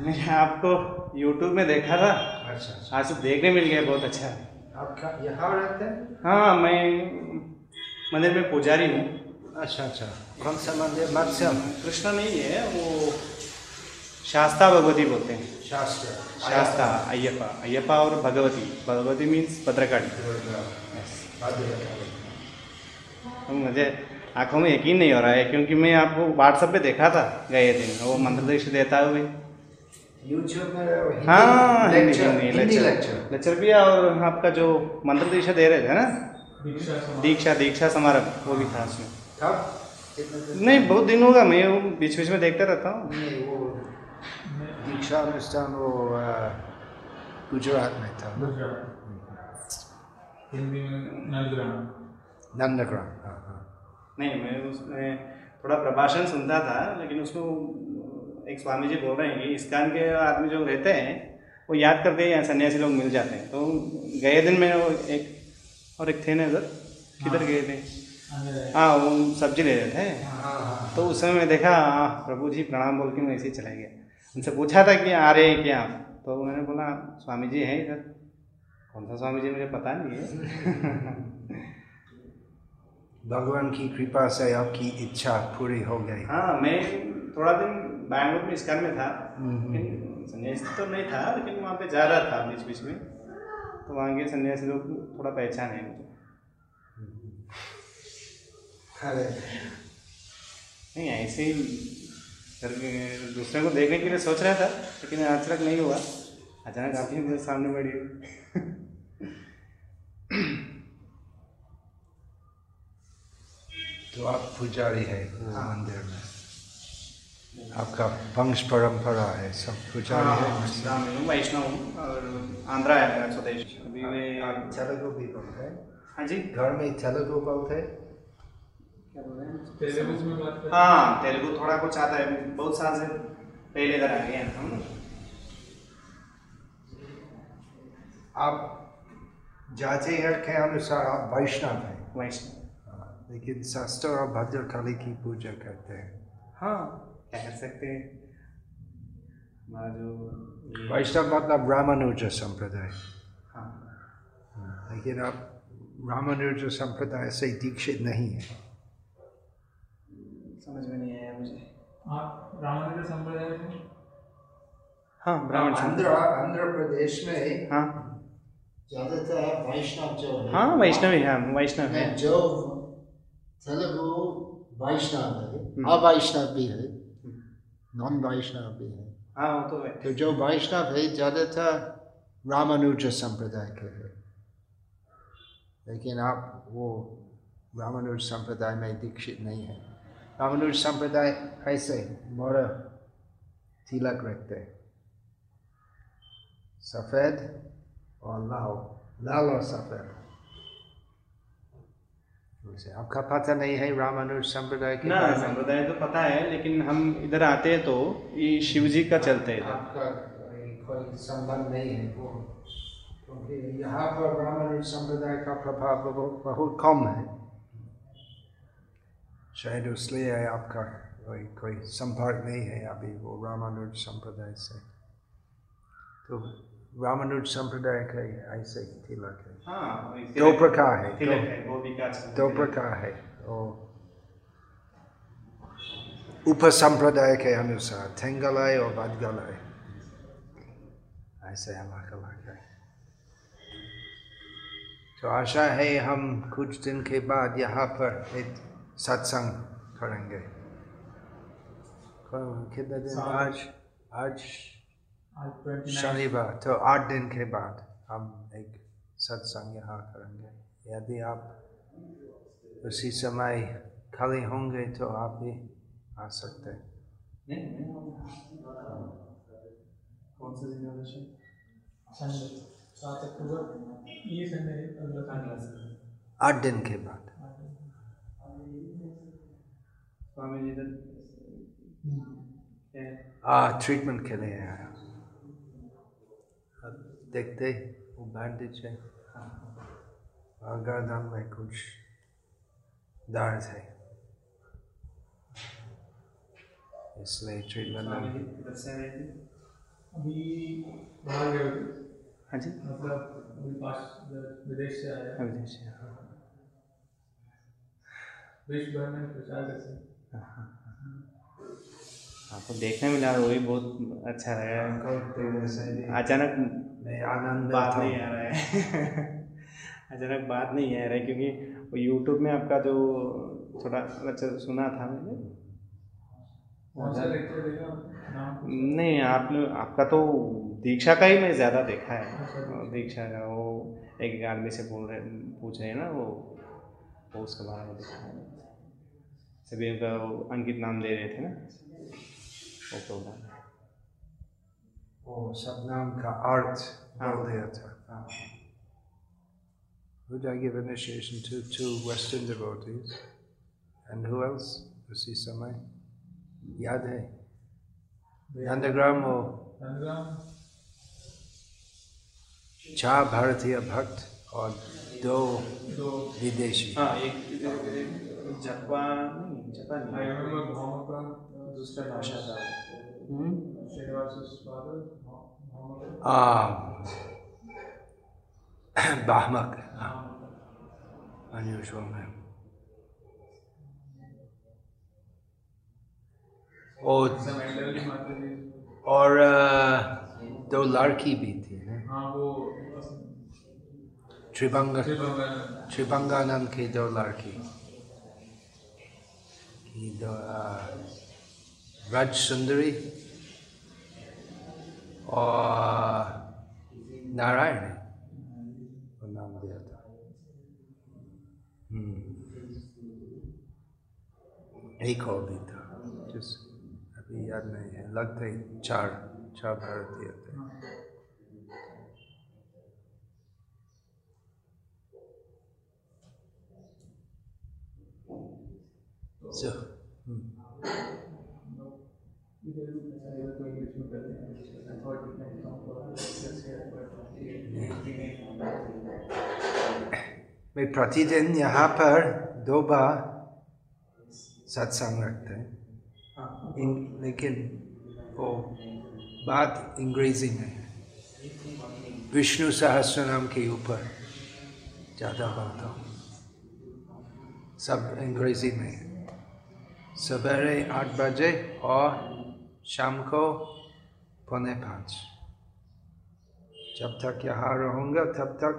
मैं आपको YouTube में देखा था। अच्छा अच्छा। आज तो देखने मिल गया बहुत अच्छा। आप यहाँ रहते हैं? हाँ मैं मंदिर में पुजारी हूँ। अच्छा अच्छा। कौन सा मंदिर? मत्स्यम। कृष्णा नहीं है वो शास्ता भगवती बोलते हैं। शास्त्र शास्ता अय्यप्पा। अय्यप्पा और भगवती। भगवती मीन्स भद्रकाली। तो मुझे आँखों में यकीन नहीं हो रहा है क्योंकि मैं आपको व्हाट्सएप पे देखा था गए दिन वो मंत्र दृष्टि देता हुए। यूट्यूब में हाँ Hindi lecture Hindi Hindi lecture lecture lecture भी और आपका जो मंत्र दीक्षा दे रहे थे ना? दीक्षा दीक्षा समारोह वो भी था उसमें। कब कितने दिन नहीं बहुत दिन होगा मैं बीच बीच में देखता रहता हूँ। नहीं दीक्षा अनुष्ठान वो गुजरात में था। हिंदी में नंदग्राम। हाँ हाँ। नहीं मैं उसमें थोड़ा प्रभाषण सुनता था लेकिन उसमें एक स्वामी जी बोल रहे हैं कि इस्कान के आदमी जो रहते हैं वो याद करते हैं सन्यासी लोग मिल जाते हैं। तो गए दिन में वो एक और एक थे ना इधर? किधर गए थे? हाँ वो सब्ज़ी ले रहे थे। हाँ हाँ तो उस समय मैं देखा हाँ प्रभु जी प्रणाम बोल के मैं ऐसे ही चला गया। उनसे पूछा था कि आ रहे हैं क्या? आप तो उन्होंने बोला स्वामी जी हैं इधर। कौन सा स्वामी जी मुझे पता नहीं है। भगवान की कृपा से आपकी इच्छा पूरी हो गई। हाँ मैं थोड़ा दिन बैंगलोर में इसकार में था। लेकिन सन्यासी तो नहीं था लेकिन वहाँ पे जा रहा था बीच बीच में। तो वहाँ के सन्यासी लोग थोड़ा पहचान है मुझे। अरे। नहीं ऐसे ही दूसरे को देखने के लिए सोच रहा था लेकिन अचानक नहीं हुआ। अचानक आप ही मेरे सामने बैठी। तो आप पुजारी है वो मंदिर में। आपका वंश परंपरा है सब पुजारी है। ब्राह्मण हूँ वैष्णव और आंध्रा है मेरा स्वदेश। अभी मैं तेलुगु भी बोलते हैं। हाँ जी। घर में तेलुगु बोलते हैं। क्या बोल रहे हैं? तेलुगु में बात करते हाँ तेलुगु थोड़ा कुछ आता है। बहुत साल से पहले इधर आ गए हैं हम। आप जाति के अनुसार आप वैष्णव हैं। वैष्णव। हाँ, लेकिन शास्त्र और भद्रकाली की पूजा करते हैं। हाँ क्या कर सकते हैं। हमारा जो वैष्णव मतलब रामानुज संप्रदाय हाँ। लेकिन आप रामानुज संप्रदाय से दीक्षित नहीं है। समझ में नहीं आया मुझे। आप रामानुज संप्रदाय में हाँ ब्राह्मण आंध्र आंध्र प्रदेश में हाँ। ज़्यादातर वैष्णव जो है। हाँ वैष्णवी हाँ वैष्णव। है जो तेलुगु वैष्णव है हम्म। अवैष्णव भी है। नॉन वैष्णव भी है। हाँ वो तो है। तो जो वैष्णव है ज़्यादातर रामानुज संप्रदाय के है। लेकिन आप वो रामानुज संप्रदाय में दीक्षित नहीं है। रामानुज संप्रदाय ऐसे मोर तिलक रखते हैं। सफ़ेद और लाल लाल और सफ़ेद। वैसे आपका पता नहीं है रामानुज संप्रदाय के ना संप्रदाय तो पता है लेकिन हम इधर आते हैं तो ये शिव जी का चलते हैं। आपका कोई संबंध नहीं है वो क्योंकि यहाँ पर ब्राह्मण संप्रदाय का प्रभाव बहुत बहुत कम है। शायद इसलिए आपका कोई कोई संपर्क नहीं है अभी वो रामानुज संप्रदाय से। तो रामानुज संप्रदाय का ऐसे तिलक है हाँ दो प्रकार है दो- है दो प्रकार है और उपसंप्रदाय के अनुसार थेंगलय और बदगलय ऐसे अलग अलग है तो आशा है हम कुछ दिन के बाद यहाँ पर एक सत्संग करेंगे कितने दिन आज आज शनिवार तो आठ दिन के बाद हम एक सत्संग यहाँ करेंगे। यदि आप उसी समय खाली होंगे तो आप भी आ सकते हैं। आठ दिन के बाद। है? ट्रीटमेंट के लिए आया। देखते वो बैंडेज है और गर्दन में कुछ दर्द है इसलिए ट्रीटमेंट अभी बाहर गए हाँ जी। मतलब पास विदेश से आया। हाँ, विदेश से, हाँ। विश्व भर में प्रचार करते हैं। आपको देखने मिला वो भी बहुत अच्छा लगा। तो अचानक आनंद बात नहीं आ रहा है। अचानक बात नहीं आ रहा है क्योंकि वो यूट्यूब में आपका जो थोड़ा अच्छा सुना था मैंने। नहीं आपने आपका तो दीक्षा का ही मैं ज़्यादा देखा अच्छा, है दीक्षा का वो एक आदमी से बोल रहे पूछ रहे हैं ना वो वो उसके बारे में देखा है सभी उनका अंकित नाम दे रहे थे ना। वो प्रोग्राम वो सतनाम का अर्थ हाँ। बोल दिया था हाँ Who did I give initiation to? Two Western devotees. And who else? उसी समय याद है नंदग्राम वो नंदग्राम चार भारतीय भक्त और दो दो विदेशी हाँ एक एक जापान नहीं जापान दूसरा भाषा था आ बाहमक। unusual name. और दो लड़की भी थी? हाँ? वो त्रिभंग त्रिभंगानंद की दो लड़की। की दो रज सुंदरी और नारायण वो नाम दिया था। एक और भी था जिस अभी याद नहीं है लगते ही चार चार भारतीय थे So, hmm. इधर इधर तो इंग्लिश में प्रतिदिन यहाँ पर दो बार सत्संग रखते हैं लेकिन वो बात अंग्रेज़ी में है विष्णु सहस्र नाम के ऊपर ज़्यादा बोलता हूँ सब अंग्रेज़ी में सवेरे आठ बजे और शाम को पौने पाँच जब तक यहाँ रहूँगा, तब तक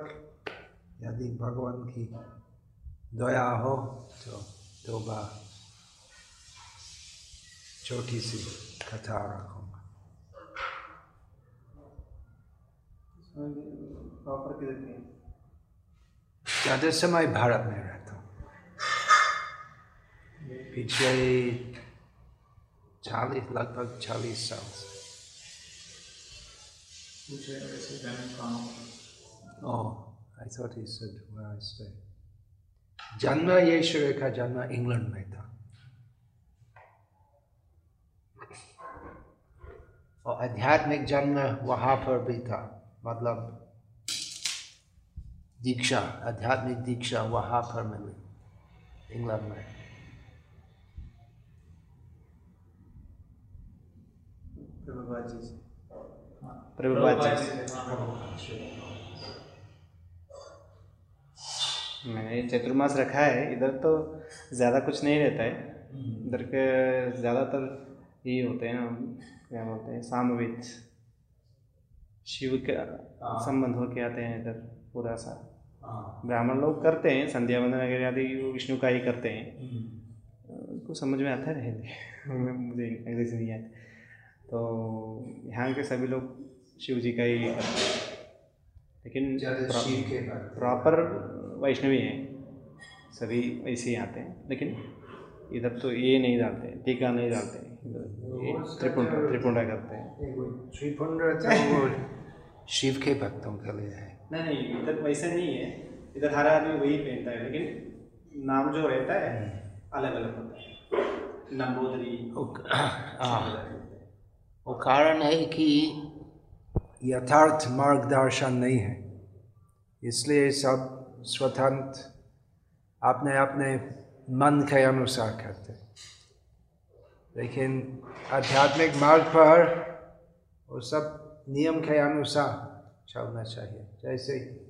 यदि भगवान की दया हो तो दो बार छोटी सी कथा रखूँगा? ज़्यादा समय भारत में रहता हूँ पिछले चालीस लगभग चालीस साल से। जन्म कहाँ Oh, I thought he said where I stay. जन्म यीशु का जन्म इंग्लैंड में था। और आध्यात्मिक जन्म वहाँ पर भी था। मतलब दीक्षा आध्यात्मिक दीक्षा वहाँ पर मिली इंग्लैंड में। प्रभुपाद जी से। हाँ प्रभुपाद जी से। हाँ मैंने चतुर्मास रखा है इधर तो ज़्यादा कुछ नहीं रहता है। इधर के ज़्यादातर ये होते हैं ना क्या बोलते हैं सामवेद। शिव के संबंध होके आते हैं इधर पूरा सा। ब्राह्मण लोग करते हैं संध्या वंदन वगैरह आदि वो विष्णु का ही करते हैं। उनको समझ में आता है मुझे अंग्रेज़ी नहीं आता। तो यहाँ के सभी लोग शिव जी का ही करते हैं लेकिन प्रॉपर वैष्णवी हैं। सभी वैसे ही आते हैं। लेकिन इधर तो ये नहीं डालते टीका नहीं डालते। त्रिपुंडा त्रिपुंडा करते हैं। श्रीपुंड तो वो शिव के भक्तों के लिए है। नहीं नहीं इधर वैसे नहीं है। इधर हर आदमी वही पहनता है लेकिन नाम जो रहता है अलग अलग होता है। नंबोदरी वो- कारण है कि यथार्थ मार्गदर्शन नहीं है। इसलिए सब स्वतंत्र, अपने अपने मन के अनुसार करते लेकिन आध्यात्मिक मार्ग पर वो सब नियम के अनुसार चलना चाहिए। जैसे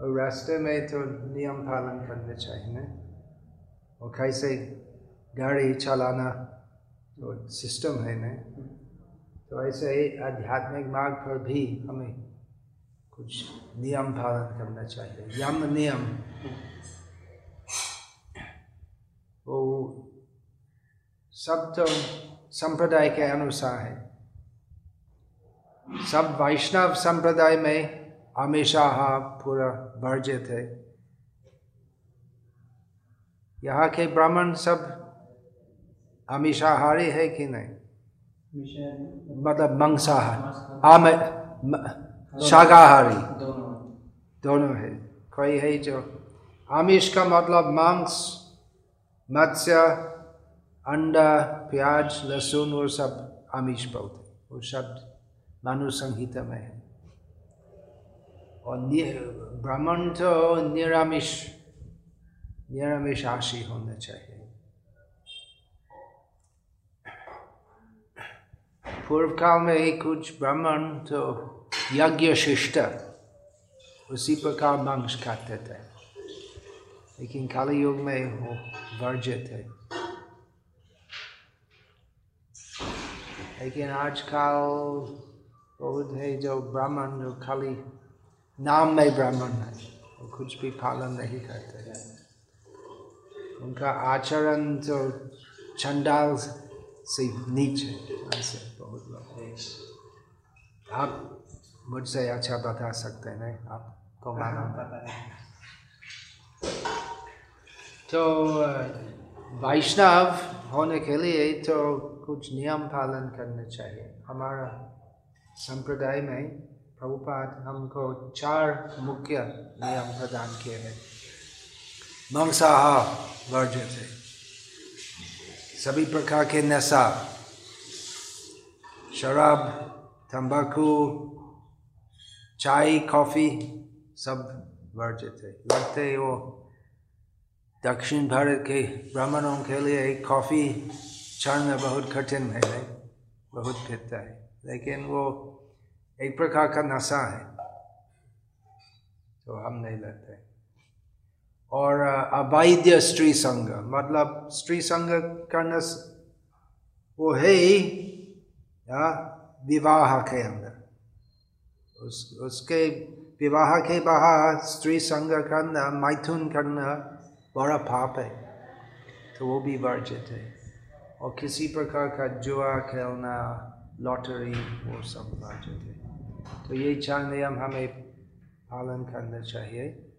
और रास्ते में तो नियम पालन करने चाहिए। ना और कैसे गाड़ी चलाना तो सिस्टम है ना। तो ऐसे ही आध्यात्मिक मार्ग पर भी हमें कुछ नियम पालन करना चाहिए। यम नियम। वो सब तो संप्रदाय के अनुसार है। सब वैष्णव संप्रदाय में हमेशा पूरा वर्जित है। यहाँ के ब्राह्मण सब हमेशाहारी है कि नहीं? मतलब मंसाहारी आम शाकाहारी। दोनों है। कोई है जो आमिष का मतलब मांस, मत्स्य, अंडा, प्याज, लहसुन, वो सब आमिष बोलते वो शब्द मानु संहिता में है। और ब्राह्मण तो निरामिष निरामिष आशी होना चाहिए। पूर्व काल में ही कुछ ब्राह्मण तो यज्ञ शिष्ट उसी प्रकार मांस खाते थे लेकिन काली युग में वो वर्जित है लेकिन आजकल बहुत है जो ब्राह्मण जो खाली नाम में ब्राह्मण है वो कुछ भी पालन नहीं करते हैं उनका आचरण तो चंडाल से नीचे ऐसे बहुत लोग आप मुझसे अच्छा बता सकते हैं नहीं आपको मालूम है। तो वैष्णव होने के लिए तो कुछ नियम पालन करने चाहिए। हमारा संप्रदाय में प्रभुपाद हमको चार मुख्य नियम प्रदान किए हैं। मांसाहार वर्जित है सभी प्रकार के नशा, शराब, तंबाकू, चाय, कॉफ़ी सब वर्जित है लगते वो दक्षिण भारत के ब्राह्मणों के लिए कॉफ़ी चढ़ना बहुत कठिन है बहुत पीता है। लेकिन वो एक प्रकार का नशा है तो हम नहीं लेते। और अवैध स्त्री संग मतलब स्त्री संग करना वो है ही विवाह के अंदर। उस, उसके विवाह के बाहर स्त्री संग करना मैथुन करना बड़ा पाप है। तो वो भी वर्जित है। और किसी प्रकार का जुआ, खेलना, लॉटरी, वो सब वर्जित है। तो ये चार नियम हमें पालन करना चाहिए।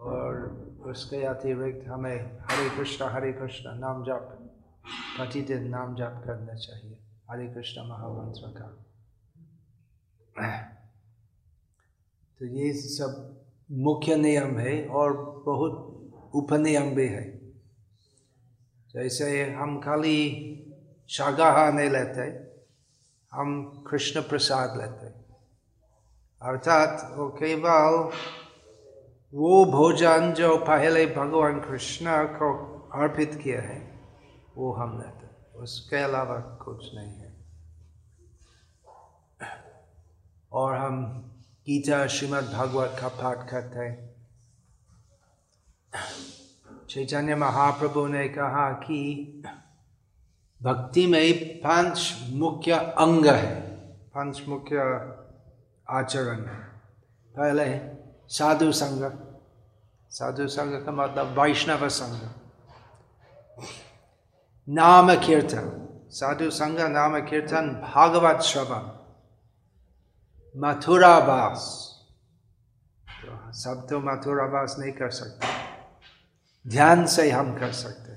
और उसके अतिरिक्त हमें हरे कृष्ण हरे कृष्ण नाम जप प्रतिदिन नाम जप करना चाहिए। हरे कृष्ण महामंत्र का। तो ये सब मुख्य नियम है और बहुत उपनियम भी है। जैसे हम खाली शाकाहार नहीं लेते, हम कृष्ण प्रसाद लेते। अर्थात वो केवल वो भोजन जो पहले भगवान कृष्ण को अर्पित किया है, वो हम लेते उसके अलावा कुछ नहीं है। और हम गीता श्रीमद् भागवत का पाठ करते हैं। चैतन्य महाप्रभु ने कहा कि भक्ति में पाँच मुख्य अंग है, पाँच मुख्य आचरण है। पहले साधु संग साधु संग का मतलब वैष्णव संग नाम कीर्तन। साधु संग नाम कीर्तन भागवत श्रवण। मथुरावास तो सब तो मथुरावास नहीं कर सकते। ध्यान से हम कर सकते।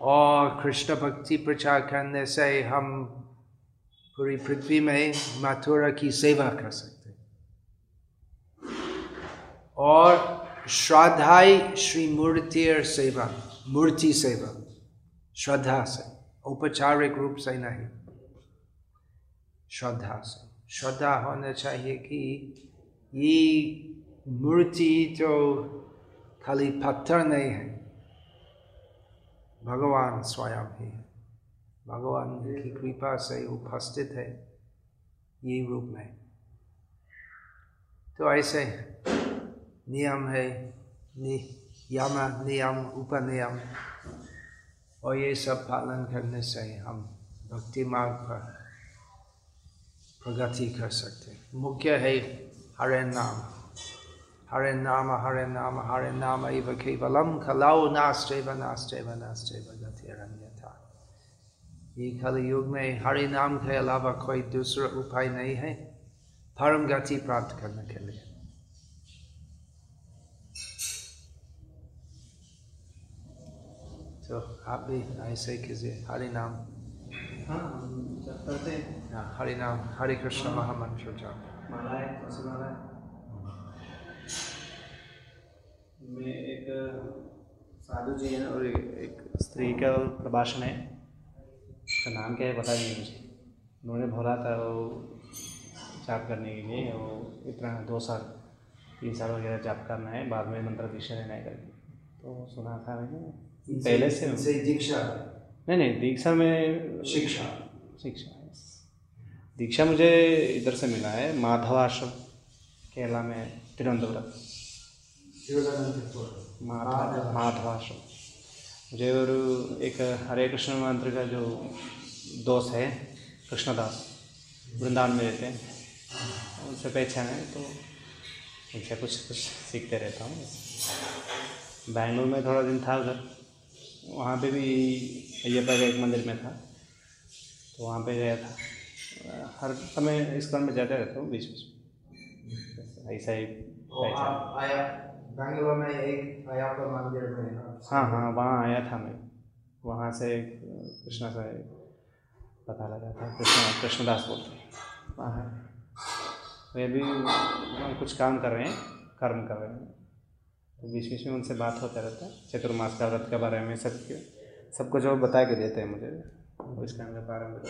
और कृष्ण भक्ति प्रचार करने से हम पूरी पृथ्वी में मथुरा की सेवा कर सकते। और श्रद्धाई श्री मूर्ति सेवा मूर्ति सेवा, श्रद्धा से, औपचारिक रूप से नहीं। श्रद्धा से, श्रद्धा होना चाहिए कि ये मूर्ति तो खाली पत्थर नहीं है। भगवान स्वयं ही है। भगवान की कृपा से उपस्थित है। ये रूप में। तो ऐसे नियम है नि यम नियम उपनियम और ये सब पालन करने से हम भक्ति मार्ग पर प्रगति कर सकते मुख्य है हरे नाम हरे नाम हरे नाम हरे नाम इव केवलम खलाओ खलाउ नास्तेव नास्तेव नास्तेव गतिरन्यथा ये कल युग में हरे नाम के अलावा कोई दूसरा उपाय नहीं है परम गति प्राप्त करने के लिए तो आप भी ऐसे कीजिए। हरि नाम। हाँ करते हैं। हाँ, हरि नाम। हरे कृष्ण महामंत्र जाप। माला है कौन सी माला है में एक साधु जी हैं और एक एक स्त्री का प्रभाषण है। उसका नाम क्या है पता नहीं मुझे। उन्होंने बोला था वो जाप करने के लिए वो इतना दो साल तीन साल वगैरह जाप करना है। बाद में मंत्र दीक्षा लेना है करके। तो सुना था मैंने। पहले से इनसे दीक्षा। नहीं नहीं दीक्षा में शिक्षा। शिक्षा दीक्षा मुझे इधर से मिला है माधव आश्रम केरला में तिरुवनंतपुरम। तिरुवनंतपुरम। माधव माधव आश्रम मुझे और एक हरे कृष्ण मंत्र का जो दोस्त है कृष्णदास वृंदावन में रहते हैं। उनसे पहचान है तो उनसे कुछ कुछ सीखते रहता हूँ। बैंगलोर में थोड़ा दिन था उधर। वहाँ पे भी अय्यप्पा का एक मंदिर में था तो वहाँ पे गया था। हर समय इस इस्कॉन में जाते रहता हूँ बीच बीच में। ऐसा ही बैंगलोर में एक अयप्पा मंदिर में हाँ हाँ वहाँ आया था मैं। वहाँ से एक कृष्णा से पता लगा था कृष्ण कृष्णदास बोलते हैं। वहाँ वे भी कुछ काम कर रहे हैं कर्म कर रहे हैं। तो बीच बीच में उनसे बात होता रहता है। चतुर्मास का व्रत के बारे में सब सब कुछ वो बता के देते हैं मुझे इस काम के बारे मैं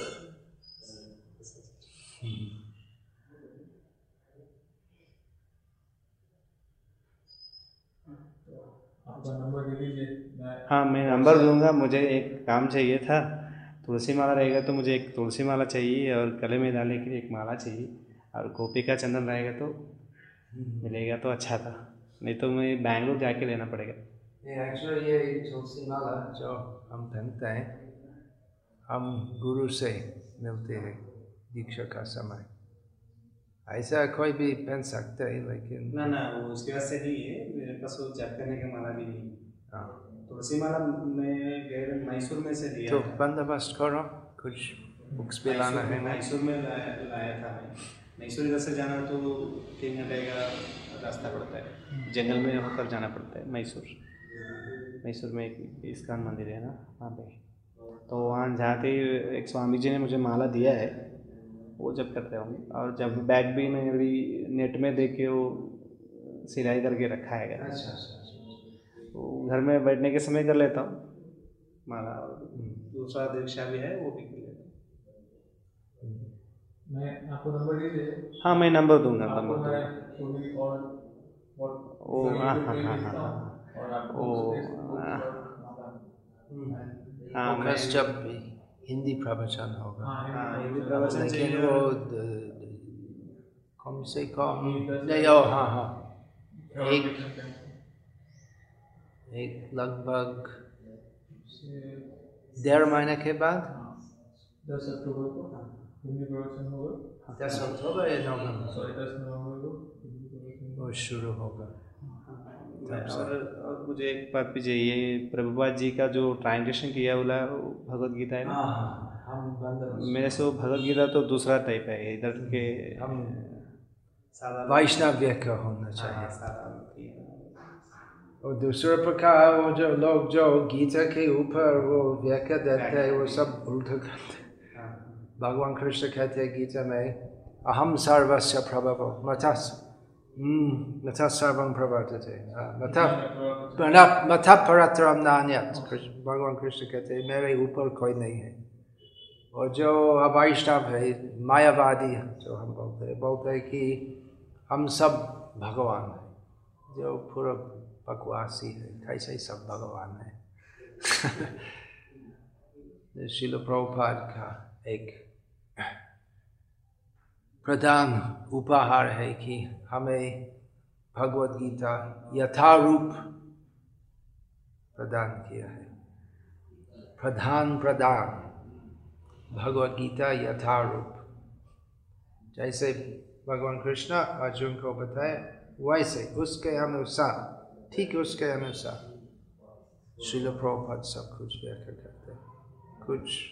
हाँ। मैं नंबर दूँगा, मुझे एक काम चाहिए था। तुलसी माला रहेगा तो मुझे एक तुलसी माला चाहिए और गले में डालने के लिए एक माला चाहिए। और गोपी का चंदन रहेगा तो मिलेगा तो अच्छा था। नहीं तो मैं बैंगलोर जाके लेना पड़ेगा। ये एक्चुअली ये तुलसी माला जो हम पहनते हैं। हम गुरु से मिलते हैं दीक्षा का समय। ऐसा कोई भी पहन सकता है लेकिन ना ना वो उसके वास्ते नहीं है। मेरे पास वो जप करने का माला भी नहीं हाँ। तुलसी माला मैं गए मैसूर में से लिया तो बंदोबस्त करो कुछ बुक्स भी लाना है मैसूर में लाया लाया था मैं। मैसूर इधर से जाना तो तीन घंटे का रास्ता पड़ता है। जंगल में होकर जाना पड़ता है मैसूर। मैसूर में एक इस्कान मंदिर है ना वहाँ पे। तो वहाँ जाते ही एक स्वामी जी ने मुझे माला दिया है वो जब करते होंगे। और जब बैग भी मैं अभी नेट में देख के वो सिलाई करके रखा है। अच्छा अच्छा तो घर में बैठने के समय कर लेता हूँ माला। और दूसरा दीक्षा भी है वो भी मैं आपको नंबर दीजिए हाँ मैं नंबर दूँगा नंबर दूँगा। और और ओ, हाँ, हाँ, हाँ, हाँ, हूँ ओ, हाँ। हाँ। मैं जब हिंदी प्रवचन होगा। हाँ, हाँ, लेकिन वो कम से कम नहीं ओ हाँ हाँ। एक एक लगभग डेढ़ महीने के बाद? हाँ, दस अक्टूबर को हिंदी प्रवचन होगा दस अक्टूबर या नवंबर सॉरी दस नवंबर को हिंदी प्रवचन वो शुरू होगा और और मुझे एक बात भी चाहिए प्रभुपाद जी का जो ट्रांसलेशन किया हुआ है भगवत गीता है ना? हाँ हम मेरे से वो भगवत गीता तो दूसरा टाइप है इधर के हम का होना हाँ, चाहिए। है। और दूसरा प्रकार वो जो लोग जो गीता के ऊपर वो व्याख्या देते हैं वो सब उल्टा करते हैं हाँ, भगवान कृष्ण कहते हैं गीता में अहम सर्वस्य प्रभव मथा मथा सर्वं प्रवर्तते। मथा नान्यत भगवान कृष्ण कहते हैं, मेरे ऊपर कोई नहीं है। और जो अवैष्णव है, मायावादी जो हम बोलते हैं बोलते हैं कि हम सब भगवान हैं। जो पूरा बकवासी है, कैसे सब भगवान है। शिल प्रभुपाद का एक प्रधान उपहार है कि हमें भगवत गीता यथारूप प्रदान किया है। प्रधान प्रदान, भगवत गीता यथारूप। जैसे भगवान कृष्ण अर्जुन को बताए, वैसे उसके अनुसार, ठीक उसके अनुसार शिल प्रभुपद सब कुछ व्याख्या करते हैं। कुछ,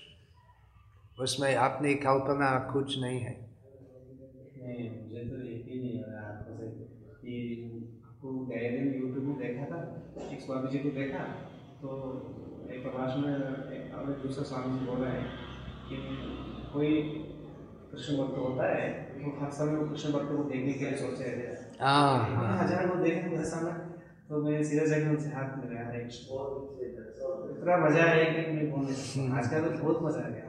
उसमें अपनी कल्पना कुछ नहीं है। नहीं मुझे तो यकीन नहीं हो रहा आपको से कि आपको गए दिन यूट्यूब में देखा था एक स्वामी जी को देखा तो एक प्रभाष में एक और दूसरा स्वामी जी बोल रहे हैं कि कोई कृष्ण भक्त होता है वो हर समय वो कृष्ण भक्त को देखने के लिए सोचे रहते हैं। हाँ। मैं हाँ हज़ार को देखा मेरे सामने तो मैं सीधा जाके उनसे हाथ मिला यार इतना मज़ा आया कि मैं बोल नहीं सकता आज का तो बहुत मज़ा आ गया।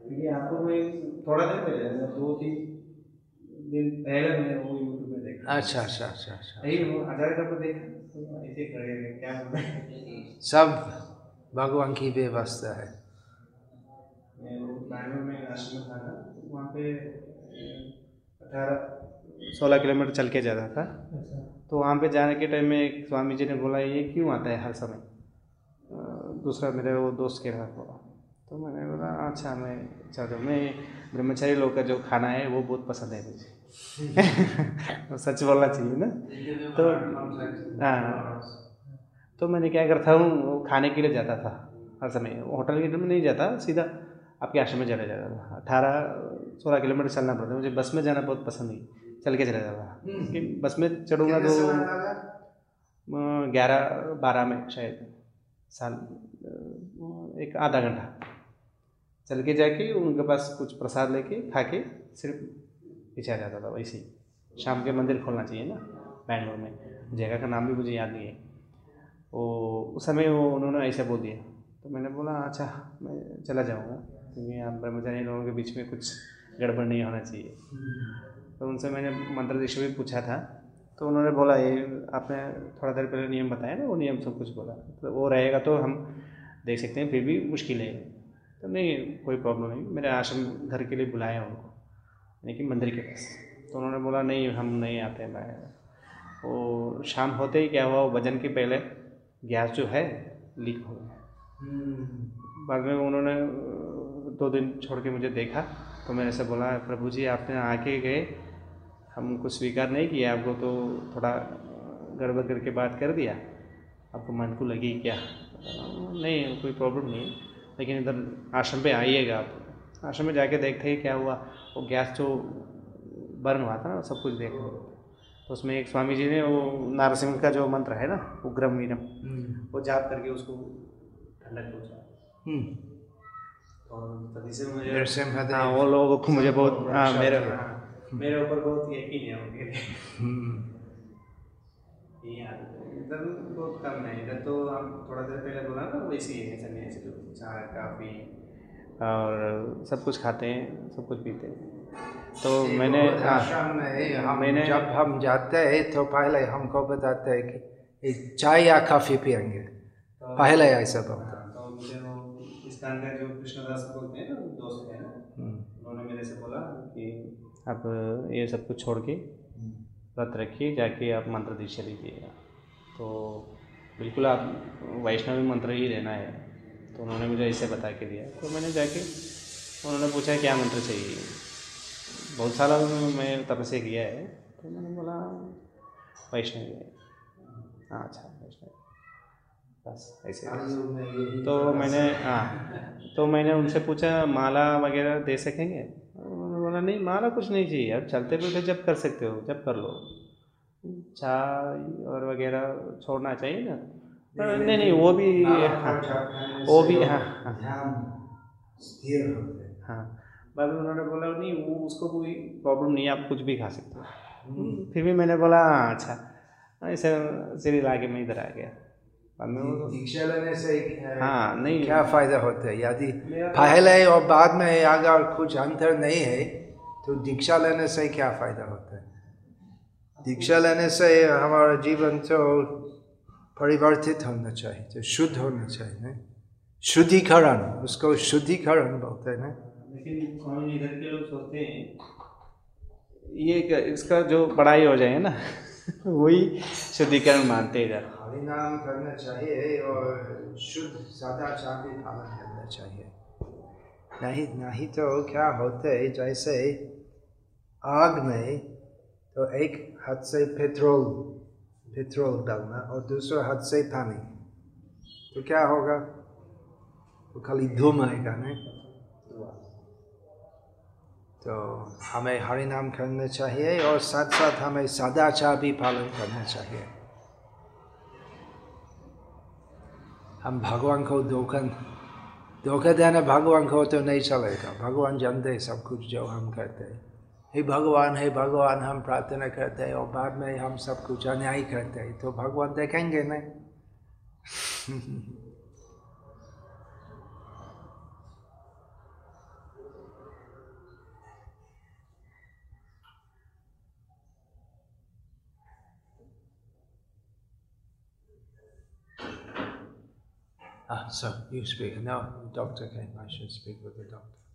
क्योंकि आपको मैं थोड़ा दिन पहले दो तीन दिन पहले मैंने वो यूट्यूब में देखा। अच्छा अच्छा अच्छा अच्छा यही वो हज़ार का को देखा तो ऐसे खड़े क्या बोल सब भगवान की व्यवस्था है। मैं बैंगलोर में आश्रम था ना तो वहाँ पे अठारह सोलह किलोमीटर चल के जाता था। तो वहाँ पे जाने के टाइम में एक स्वामी जी ने बोला ये क्यों आता है हर समय? दूसरा मेरे वो दोस्त के साथ बोला। तो मैंने बोला अच्छा मैं चलो मैं ब्रह्मचारी लोग का जो खाना है वो बहुत पसंद है मुझे। तो सच बोलना चाहिए ना? तो हाँ। तो मैंने क्या करता हूँ वो खाने के लिए जाता था हर समय। होटल के में नहीं जाता सीधा आपके आश्रम में चला जाता था। अठारह सोलह किलोमीटर चलना पड़ता मुझे बस में जाना बहुत पसंद नहीं चल के चला जाता था। क्योंकि बस में चढ़ूँगा तो ग्यारह बारह में शायद साल एक आधा घंटा। चल के जाके उनके पास कुछ प्रसाद लेके खा के सिर्फ़ आ जाता था वैसे ही। शाम के मंदिर खोलना चाहिए ना, बैंगलोर में। जगह का नाम भी मुझे याद नहीं है। वो, उस समय वो उन्होंने ऐसे बोल दिया। तो मैंने बोला अच्छा मैं चला जाऊँगा। क्योंकि यहाँ ब्रह्मचारी लोगों के बीच में कुछ गड़बड़ नहीं होना चाहिए। तो उनसे मैंने मंत्र ऋषि भी पूछा था। तो उन्होंने बोला, ये आपने थोड़ा देर पहले नियम बताया ना, वो नियम सब कुछ बोला। तो वो रहेगा तो हम देख सकते हैं, फिर भी मुश्किल है। तो नहीं, कोई प्रॉब्लम नहीं। मेरे आश्रम घर के लिए बुलाया उनको। लेकिन मंदिर के पास। तो उन्होंने बोला नहीं हम नहीं आते मैं वो शाम होते ही क्या हुआ वो भजन के पहले गैस जो है लीक हो गया। बाद में उन्होंने दो दिन छोड़ के मुझे देखा तो मैंने ऐसे बोला प्रभु जी आपने आके गए हमको स्वीकार नहीं किया आपको तो थोड़ा गड़बड़ करके बात कर दिया आपको मन को लगी क्या? नहीं कोई प्रॉब्लम नहीं लेकिन इधर आश्रम पे आइएगा आप आश्रम में जाके देखते हैं क्या हुआ। वो गैस जो बर्न हुआ था ना सब कुछ देख। तो उसमें एक स्वामी जी ने वो नारसिंह का जो मंत्र है ना उग्रम वीरम वो जाप करके उसको ठंडक पहुँचा और तभी से मुझे नरसिम्हा हाँ वो लोगों को मुझे बहुत हाँ मेरे हाँ, मेरे ऊपर बहुत यकीन है उनके यार, इधर बहुत कम है। इधर तो हम थोड़ा देर पहले बोला ना वैसे ही है सन्यासी काफ़ी। और सब कुछ खाते हैं सब कुछ पीते हैं। तो मैंने हाँ। मैंने- जब हम जाते हैं तो पहले हमको बताते हैं कि चाय या कॉफ़ी पियेंगे। पहले ऐसा बोलते हैं। हाँ, तो मुझे वो इस्कान का जो कृष्णदास बोलते हैं दोस्त है हम्म, उन्होंने मेरे से बोला कि आप ये सब कुछ छोड़ के व्रत रखिए जाके आप मंत्र दीक्षा लीजिएगा। तो बिल्कुल आप वैष्णवी मंत्र ही लेना है। तो उन्होंने मुझे ऐसे बता के दिया। तो मैंने जाके उन्होंने पूछा क्या मंत्र चाहिए? बहुत सालों में तपस्या किया है। तो मैंने बोला, वैष्णवी। हाँ अच्छा वैष्णवी। बस, ऐसे। तो मैंने हाँ तो मैंने उनसे पूछा, माला वगैरह दे सकेंगे? उन्होंने बोला, नहीं, माला कुछ नहीं चाहिए। अब चलते फिरते जब कर सकते हो, जब कर लो। चाय और वगैरह छोड़ना चाहिए ना? नहीं नहीं वो भी हाँ वो भी हाँ हाँ। हाँ। बाद में उन्होंने बोला नहीं वो उसको कोई प्रॉब्लम नहीं है आप कुछ भी खा सकते हो। फिर भी मैंने बोला हाँ अच्छा। ऐसे सिर ला के मैं इधर आ गया। बाद में दीक्षा लेने से हाँ। नहीं। क्या फ़ायदा होता है? यदि पहले और बाद में अगर कुछ अंतर नहीं है तो दीक्षा लेने से क्या फ़ायदा होता है? दीक्षा लेने से हमारा जीवन तो परिवर्तित होना चाहिए तो शुद्ध होना चाहिए ना शुद्धिकरण उसको शुद्धिकरण बोलते हैं ना लेकिन स्वामी इधर के लोग सोचते हैं ये क- इसका जो पढ़ाई हो जाए ना? वही शुद्धिकरण मानते हैं इधर। हरिनाम करना चाहिए और शुद्ध सदाचार भी पालन करना चाहिए। नहीं नहीं तो क्या होते जैसे आग में तो एक हाथ से पेट्रोल पेट्रोल डालना और दूसरा हाथ से पानी। तो क्या होगा? तो खाली धूम आएगा, नहीं? तो हमें हरिनाम करना चाहिए और साथ साथ हमें सदाचार भी पालन करना चाहिए। हम भगवान को धोखा धोखा देना भगवान को तो नहीं चलेगा। भगवान जानते सब कुछ जो हम करते हैं। हे भगवान हे भगवान हम प्रार्थना करते हैं और बाद में हम सब कुछ अन्याय करते हैं तो भगवान देखेंगे नहीं Ah, so you speak. No, the doctor came. I should speak with the doctor.